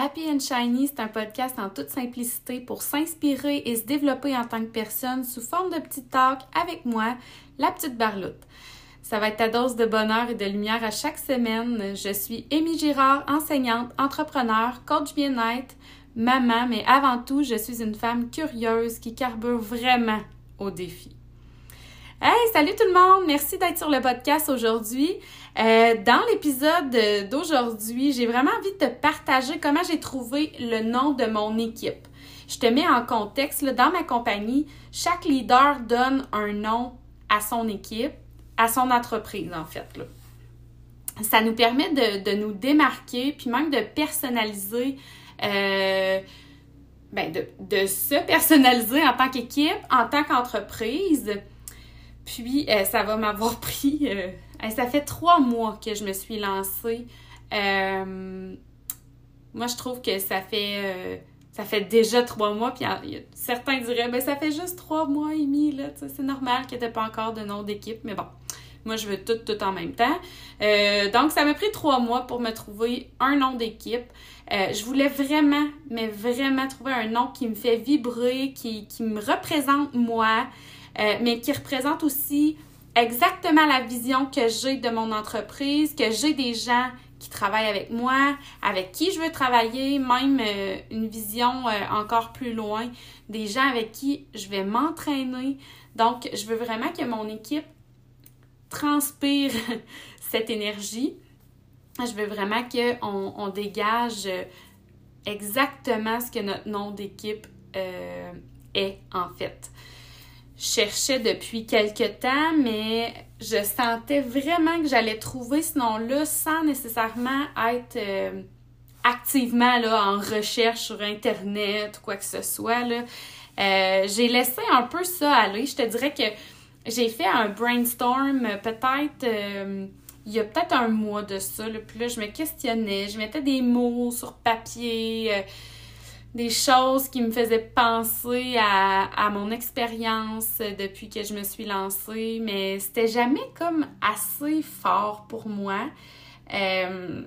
Happy and Shiny, c'est un podcast en toute simplicité pour s'inspirer et se développer en tant que personne sous forme de petits talk avec moi, la petite Barloute. Ça va être ta dose de bonheur et de lumière à chaque semaine. Je suis Amy Girard, enseignante, entrepreneur, coach bien-être, maman, mais avant tout, je suis une femme curieuse qui carbure vraiment au défi. Hey, salut tout le monde! Merci d'être sur le podcast aujourd'hui. Euh, dans l'épisode d'aujourd'hui, j'ai vraiment envie de te partager comment j'ai trouvé le nom de mon équipe. Je te mets en contexte, dans ma compagnie, chaque leader donne un nom à son équipe, à son entreprise en fait. Ça nous permet de, nous démarquer, puis même de personnaliser euh, ben de, de, se personnaliser en tant qu'équipe, en tant qu'entreprise. Puis, euh, ça va m'avoir pris. Ça fait trois mois que je me suis lancée. Euh, moi, je trouve que ça fait. ça fait déjà trois mois, puis certains diraient, ben ça fait juste trois mois et demi, là, c'est normal qu'il n'y ait pas encore de nom d'équipe, mais bon, moi je veux tout, tout en même temps. donc ça m'a pris trois mois pour me trouver un nom d'équipe. je voulais vraiment, mais vraiment trouver un nom qui me fait vibrer, qui, me représente moi, euh, mais qui représente aussi exactement la vision que j'ai de mon entreprise, que j'ai des gens qui travaillent avec moi, avec qui je veux travailler, même euh, une vision euh, encore plus loin, des gens avec qui je vais m'entraîner. Donc, je veux vraiment que mon équipe transpire cette énergie. Je veux vraiment qu'on on dégage exactement ce que notre nom d'équipe est en fait cherchais depuis quelque temps, mais je sentais vraiment que j'allais trouver ce nom-là sans nécessairement être euh, activement là, en recherche sur Internet ou quoi que ce soit. Euh, j'ai laissé un peu ça aller. Je te dirais que j'ai fait un brainstorm peut-être euh, il y a peut-être un mois de ça. Là. Puis là, je me questionnais, je mettais des mots sur papier des choses qui me faisaient penser à, mon expérience depuis que je me suis lancée, mais c'était jamais comme assez fort pour moi. Euh,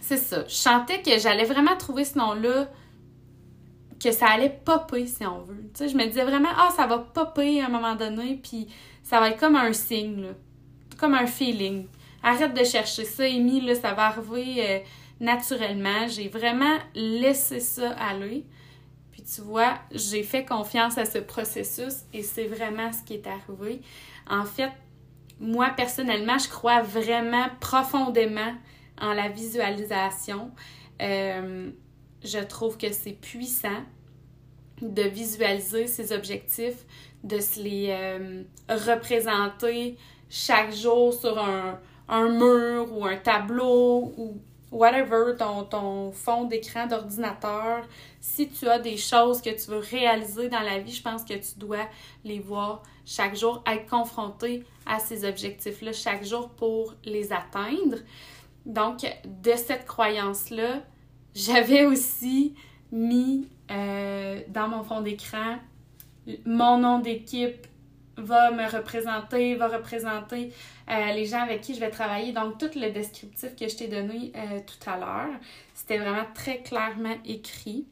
c'est ça. Je sentais que j'allais vraiment trouver ce nom-là, que ça allait popper, si on veut. Tu sais, je me disais vraiment, ah, ça va popper à un moment donné, puis ça va être comme un signe, comme un feeling. Arrête de chercher ça, Amy, là, ça va arriver. Euh, naturellement. J'ai vraiment laissé ça aller. Puis tu vois, j'ai fait confiance à ce processus et c'est vraiment ce qui est arrivé. En fait, moi personnellement, je crois vraiment profondément en la visualisation. Euh, je trouve que c'est puissant de visualiser ses objectifs, de se les euh, représenter chaque jour sur un, un, mur ou un tableau ou whatever, ton, ton fond d'écran d'ordinateur, si tu as des choses que tu veux réaliser dans la vie, je pense que tu dois les voir chaque jour, être confronté à ces objectifs-là chaque jour pour les atteindre. Donc, de cette croyance-là, j'avais aussi mis euh, dans mon fond d'écran mon nom d'équipe va me représenter, va représenter euh, les gens avec qui je vais travailler. Donc, tout le descriptif que je t'ai donné euh, tout à l'heure, c'était vraiment très clairement écrit.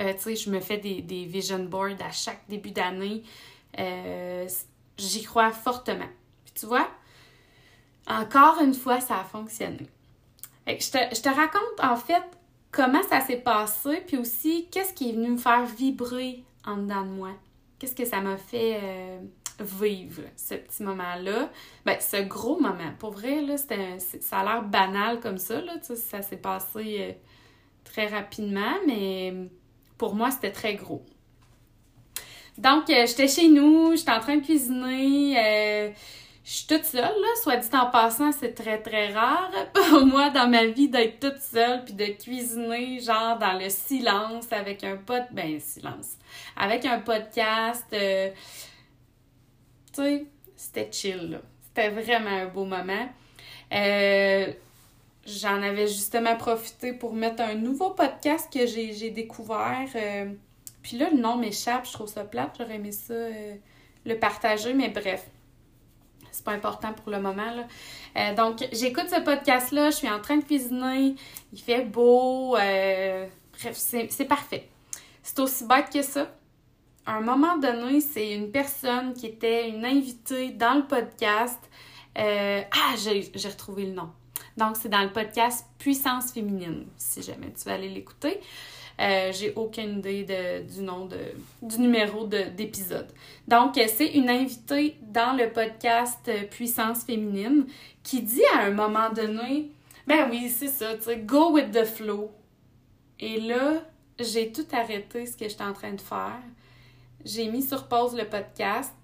Euh, tu sais, je me fais des, des, vision boards à chaque début d'année. J'y crois fortement. Tu vois, encore une fois, ça a fonctionné. je, te, je te raconte en fait comment ça s'est passé, puis aussi qu'est-ce qui est venu me faire vibrer en dedans de moi. Qu'est-ce que ça m'a fait euh, vivre, ce petit moment-là? Ben, ce gros moment. Pour vrai, là, ça a l'air banal comme ça, là, ça s'est passé euh, très rapidement, mais pour moi, c'était très gros. Donc, euh, j'étais chez nous, j'étais en train de cuisiner. Je suis toute seule, là, soit dit en passant, c'est très très rare pour moi dans ma vie d'être toute seule puis de cuisiner genre dans le silence avec un pot, ben silence, avec un podcast. Euh, tu sais, c'était chill, là. C'était vraiment un beau moment. Euh, j'en avais justement profité pour mettre un nouveau podcast que j'ai découvert. Euh, puis là, le nom m'échappe, je trouve ça plate, j'aurais aimé ça le partager, mais bref. C'est pas important pour le moment. Là. Euh, donc, j'écoute ce podcast-là, je suis en train de cuisiner, il fait beau, euh, bref, c'est parfait. C'est aussi bête que ça. À un moment donné, c'est une personne qui était une invitée dans le podcast. Euh, ah, j'ai retrouvé le nom. Donc, c'est dans le podcast Puissance féminine, si jamais tu veux aller l'écouter. Euh, j'ai aucune idée du nom de, du numéro d'épisode. Donc, c'est une invitée dans le podcast Puissance féminine qui dit à un moment donné, ben oui, c'est ça, tu sais, go with the flow. Et là, j'ai tout arrêté ce que j'étais en train de faire. J'ai mis sur pause le podcast,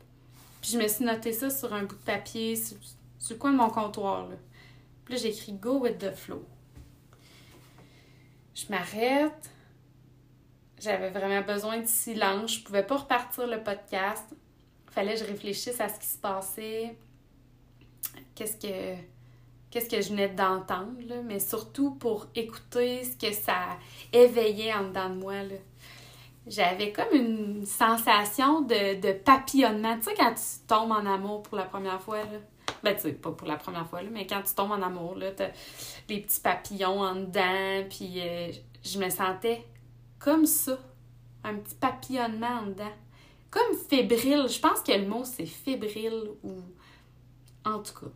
puis je me suis noté ça sur un bout de papier, sur, sur quoi de mon comptoir, là. Puis là, j'ai écrit Go with the flow. Je m'arrête, j'avais vraiment besoin de silence. Je pouvais pas repartir le podcast. Fallait que je réfléchisse à ce qui se passait. Qu'est-ce que qu'est-ce que je venais d'entendre, mais surtout pour écouter ce que ça éveillait en dedans de moi. J'avais comme une sensation de, papillonnement. Tu sais, quand tu tombes en amour pour la première fois, là. Ben, tu sais, pas pour la première fois, mais quand tu tombes en amour, là, t'as les petits papillons en dedans, puis euh, je me sentais comme ça. Un petit papillonnement en dedans. Comme fébrile. Je pense que le mot, c'est fébrile ou... En tout cas.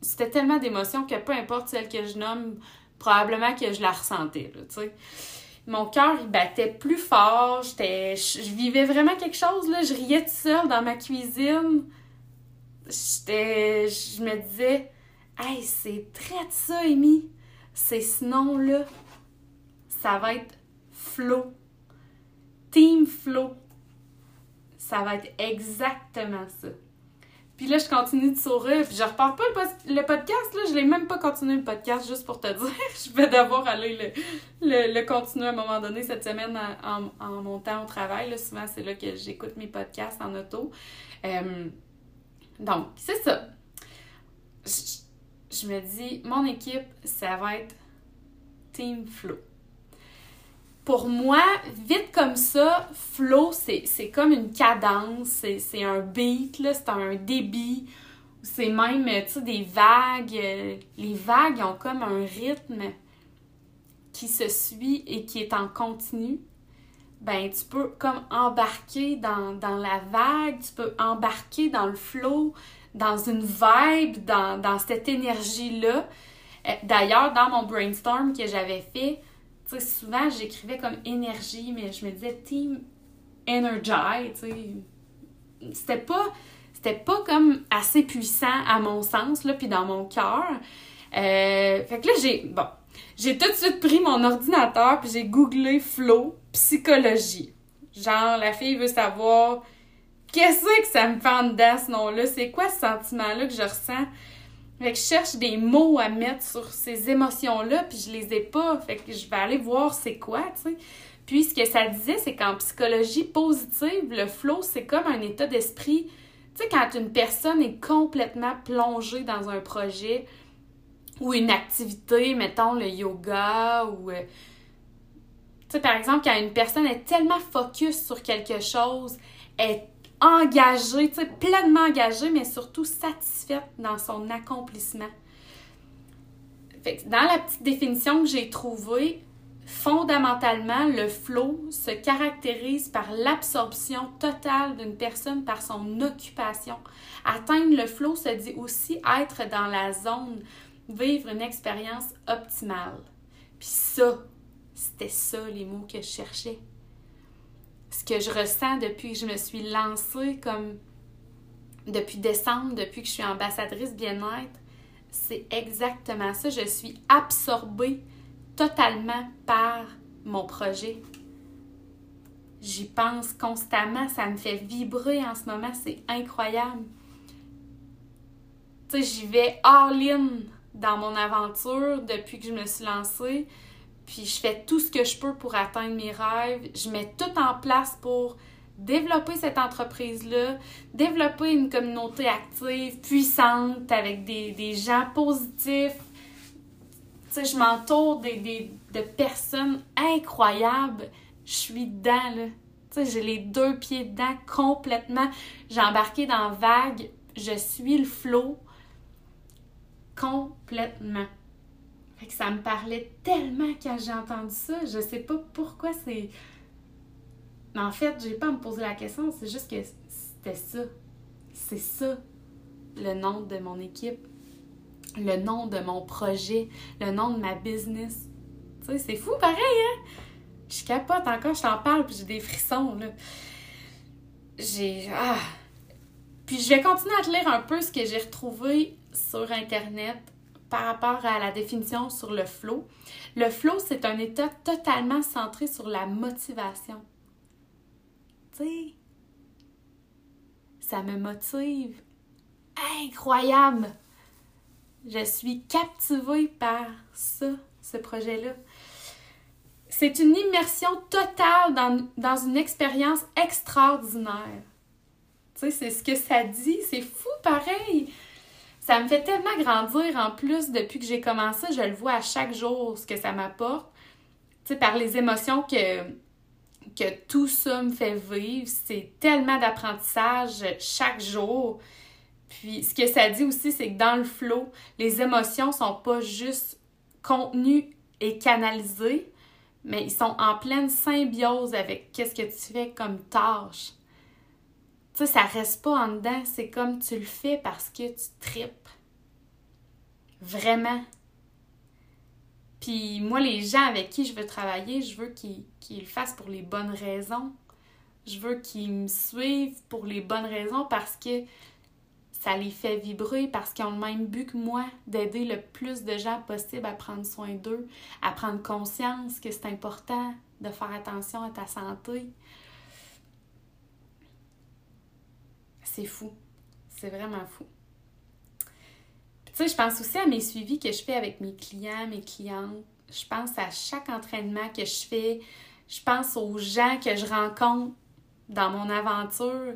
C'était tellement d'émotions que peu importe celle que je nomme, probablement que je la ressentais, tu sais. Mon cœur, il battait plus fort. J'étais... Je vivais vraiment quelque chose, là. Je riais toute seule dans ma cuisine. J'étais... Je me disais... Hey, c'est très de ça, Amy. C'est ce nom-là. Ça va être flow. Team flow. Ça va être exactement ça. Puis là, je continue de sourire, puis je repars pas le, podcast, là, je l'ai même pas continué le podcast, juste pour te dire. je vais devoir aller le, le, continuer à un moment donné cette semaine en, en, montant au travail. Là. Souvent, c'est là que j'écoute mes podcasts en auto. Euh, donc, c'est ça. je me dis, mon équipe, ça va être Team Flow pour moi, vite comme ça, flow, c'est comme une cadence, c'est un beat, c'est un débit, c'est même, tu sais, des vagues. Les vagues ont comme un rythme qui se suit et qui est en continu. Ben, tu peux comme embarquer dans, la vague, tu peux embarquer dans le flow, dans une vibe, dans, dans cette énergie-là. Euh, d'ailleurs, dans mon brainstorm que j'avais fait, souvent, j'écrivais comme énergie, mais je me disais team energy, tu sais. C'était pas, c'était pas comme assez puissant à mon sens, là, puis dans mon cœur. Euh, fait que là, j'ai, bon, j'ai tout de suite pris mon ordinateur, puis j'ai googlé flow, psychologie. Genre, la fille veut savoir qu'est-ce que ça me fait en dedans, ce nom-là, c'est quoi ce sentiment-là que je ressens? Fait que je cherche des mots à mettre sur ces émotions-là, puis je les ai pas. Fait que je vais aller voir c'est quoi. Puis ce que ça disait, c'est qu'en psychologie positive, le flow, c'est comme un état d'esprit. Tu sais, quand une personne est complètement plongée dans un projet ou une activité, mettons le yoga ou. Euh, par exemple, quand une personne est tellement focus sur quelque chose, est engagée, tu sais, pleinement engagée, mais surtout satisfaite dans son accomplissement. Dans la petite définition que j'ai trouvée, fondamentalement, le flow se caractérise par l'absorption totale d'une personne par son occupation. Atteindre le flow se dit aussi être dans la zone, vivre une expérience optimale. Puis ça, c'était ça les mots que je cherchais ce que je ressens depuis que je me suis lancée comme depuis décembre, depuis que je suis ambassadrice bien-être, c'est exactement ça. Je suis absorbée totalement par mon projet. J'y pense constamment, ça me fait vibrer en ce moment, c'est incroyable. Tu sais, j'y vais all-in dans mon aventure depuis que je me suis lancée. Puis je fais tout ce que je peux pour atteindre mes rêves. Je mets tout en place pour développer cette entreprise-là, développer une communauté active, puissante, avec des, gens positifs. Tu sais, je m'entoure des, de personnes incroyables. Je suis dedans, là. Tu sais, j'ai les deux pieds dedans complètement. J'ai embarqué dans vague je suis le flow complètement. Que ça me parlait tellement quand j'ai entendu ça. Je sais pas pourquoi c'est. Mais en fait, j'ai pas à me poser la question, c'est juste que c'était ça. C'est ça le nom de mon équipe, le nom de mon projet, le nom de ma business. Tu sais, c'est fou pareil, hein? Je capote encore, je t'en parle, puis j'ai des frissons, là. J'ai. Ah! Puis je vais continuer à te lire un peu ce que j'ai retrouvé sur Internet par rapport à la définition sur le flow. Le flow, c'est un état totalement centré sur la motivation. Tu sais, ça me motive. Incroyable! Je suis captivée par ça, ce projet-là. C'est une immersion totale dans, dans une expérience extraordinaire. Tu sais, c'est ce que ça dit. C'est fou pareil. Ça me fait tellement grandir en plus depuis que j'ai commencé. Je le vois à chaque jour ce que ça m'apporte. Tu sais, par les émotions que, que tout ça me fait vivre. C'est tellement d'apprentissage chaque jour. Puis ce que ça dit aussi, c'est que dans le flow, les émotions sont pas juste contenues et canalisées, mais ils sont en pleine symbiose avec qu'est-ce que tu fais comme tâche. Tu sais, ça reste pas en dedans, c'est comme tu le fais parce que tu tripes. Vraiment. Puis moi, les gens avec qui je veux travailler, je veux qu'ils le fassent pour les bonnes raisons. Je veux qu'ils me suivent pour les bonnes raisons parce que ça les fait vibrer parce qu'ils ont le même but que moi, d'aider le plus de gens possible à prendre soin d'eux, à prendre conscience que c'est important de faire attention à ta santé. C'est fou. C'est vraiment fou. Tu sais, je pense aussi à mes suivis que je fais avec mes clients, mes clientes. Je pense à chaque entraînement que je fais. Je pense aux gens que je rencontre dans mon aventure.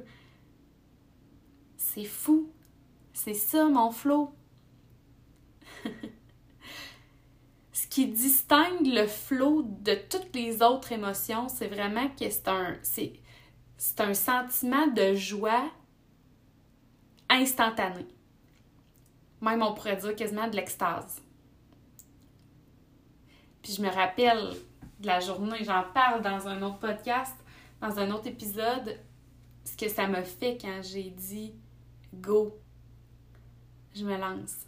C'est fou. C'est ça mon flow. Ce qui distingue le flow de toutes les autres émotions, c'est vraiment que c'est un, c'est, c'est un sentiment de joie instantané. Même on pourrait dire quasiment de l'extase. Puis je me rappelle de la journée, j'en parle dans un autre podcast, dans un autre épisode, ce que ça m'a fait quand j'ai dit go je me lance.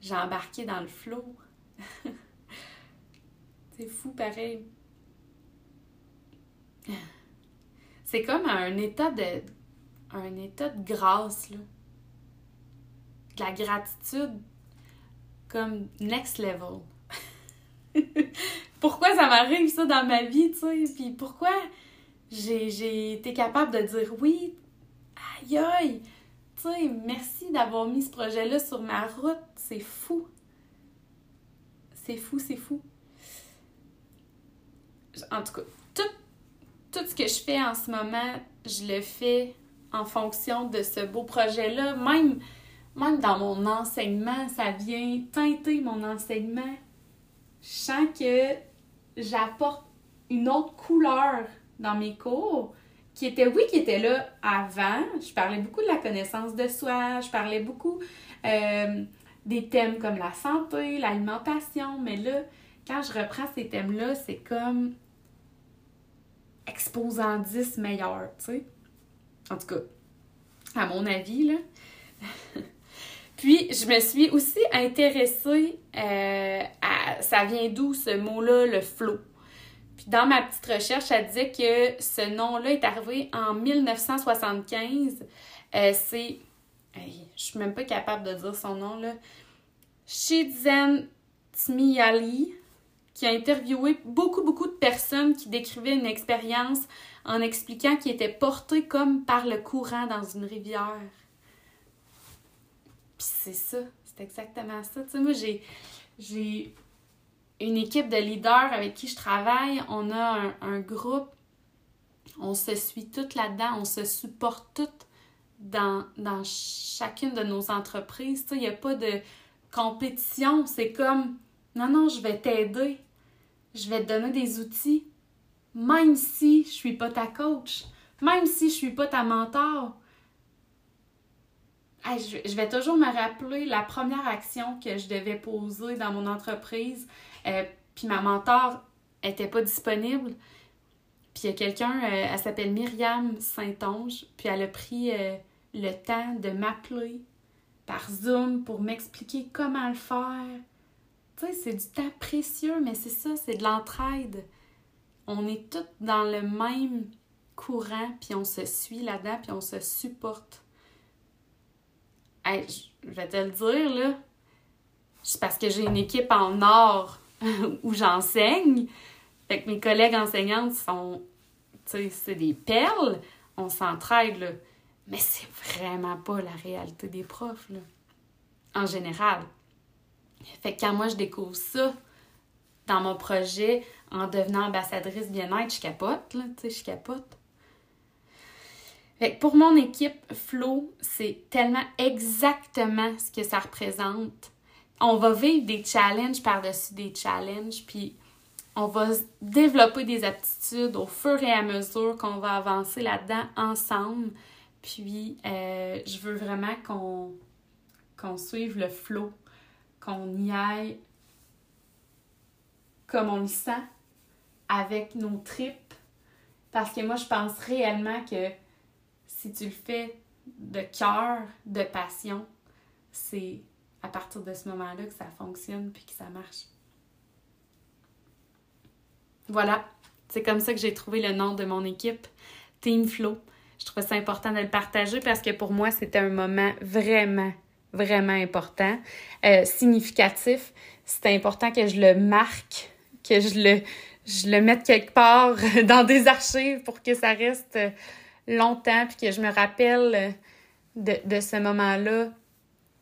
J'ai embarqué dans le flot. c'est fou pareil. C'est comme un état de un état de grâce. De la gratitude comme next level. pourquoi ça m'arrive ça dans ma vie, tu sais, puis pourquoi j'ai été capable de dire oui, aïe aïe, merci d'avoir mis ce projet-là sur ma route. C'est fou. C'est fou, c'est fou. En tout cas, tout ce que je fais en ce moment, je le fais en fonction de ce beau projet-là. Même, même dans mon enseignement, ça vient teinter mon enseignement. Je sens que j'apporte une autre couleur dans mes cours qui était, oui, qui était là avant. Je parlais beaucoup de la connaissance de soi, je parlais beaucoup euh, des thèmes comme la santé, l'alimentation, mais là, quand je reprends ces thèmes-là, c'est comme exposant 10 meilleurs, tu sais. En tout cas, à mon avis, là. Puis, je me suis aussi intéressée euh, à. Ça vient d'où ce mot-là, le flow? Puis dans ma petite recherche, elle disait que ce nom-là est arrivé en 1975. Euh, c'est. je suis même pas capable de dire son nom, là. Shizen Tmiali, qui a interviewé beaucoup, beaucoup de personnes qui décrivaient une expérience en expliquant qu'ils étaient portés comme par le courant dans une rivière. Puis c'est ça, c'est exactement ça. Tu sais, moi, j'ai, j'ai une équipe de leaders avec qui je travaille, on a un, groupe, on se suit toutes là-dedans, on se supporte toutes dans, dans chacune de nos entreprises. Il n'y a pas de compétition, c'est comme non, non, je vais t'aider, je vais te donner des outils, même si je suis pas ta coach, même si je suis pas ta mentor. je, vais toujours me rappeler la première action que je devais poser dans mon entreprise. Euh, puis ma mentor était pas disponible. Puis il y a quelqu'un, euh, elle s'appelle Myriam Saint-Onge, puis elle a pris euh, le temps de m'appeler par Zoom pour m'expliquer comment le faire. Tu sais, c'est du temps précieux, mais c'est ça, c'est de l'entraide. On est tous dans le même courant, puis on se suit là-dedans, puis on se supporte. Je vais te le dire, là. C'est parce que j'ai une équipe en or où j'enseigne. Fait que mes collègues enseignantes sont, tu sais, c'est des perles. On s'entraide, là. Mais c'est vraiment pas la réalité des profs, là. En général. Fait que quand moi, je découvre ça dans mon projet en devenant ambassadrice bien-être, je capote, là. Tu sais, je capote. Fait que pour mon équipe, Flow, c'est tellement exactement ce que ça représente. On va vivre des challenges par-dessus des challenges, puis on va développer des aptitudes au fur et à mesure qu'on va avancer là-dedans ensemble. Puis, euh, je veux vraiment qu'on suive le flow, qu'on y aille comme on le sent, avec nos tripes. Parce que moi, je pense réellement que si tu le fais de cœur, de passion, c'est à partir de ce moment-là que ça fonctionne puis que ça marche. Voilà, c'est comme ça que j'ai trouvé le nom de mon équipe, Team Flow. Je trouvais ça important de le partager parce que pour moi, c'était un moment vraiment, vraiment important, euh, significatif. C'était important que je le marque, que je le, je le mette quelque part dans des archives pour que ça reste longtemps, puis que je me rappelle de, de ce moment-là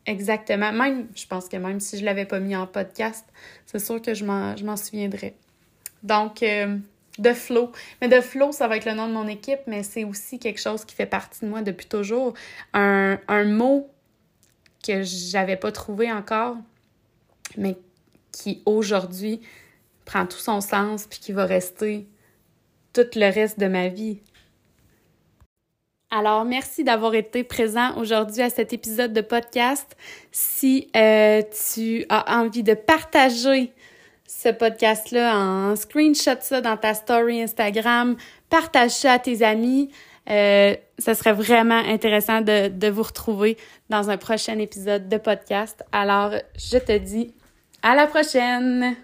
exactement. Même, je pense que même si je l'avais pas mis en podcast, c'est sûr que je m'en souviendrai. Donc, euh, de flow. Mais de flow, ça va être le nom de mon équipe, mais c'est aussi quelque chose qui fait partie de moi depuis toujours. Un, un mot que j'avais pas trouvé encore, mais qui aujourd'hui prend tout son sens puis qui va rester tout le reste de ma vie. Alors, merci d'avoir été présent aujourd'hui à cet épisode de podcast. Si euh, tu as envie de partager ce podcast-là en screenshot ça dans ta story Instagram, partage ça à tes amis. Euh, ce serait vraiment intéressant de vous retrouver dans un prochain épisode de podcast. Alors, je te dis à la prochaine!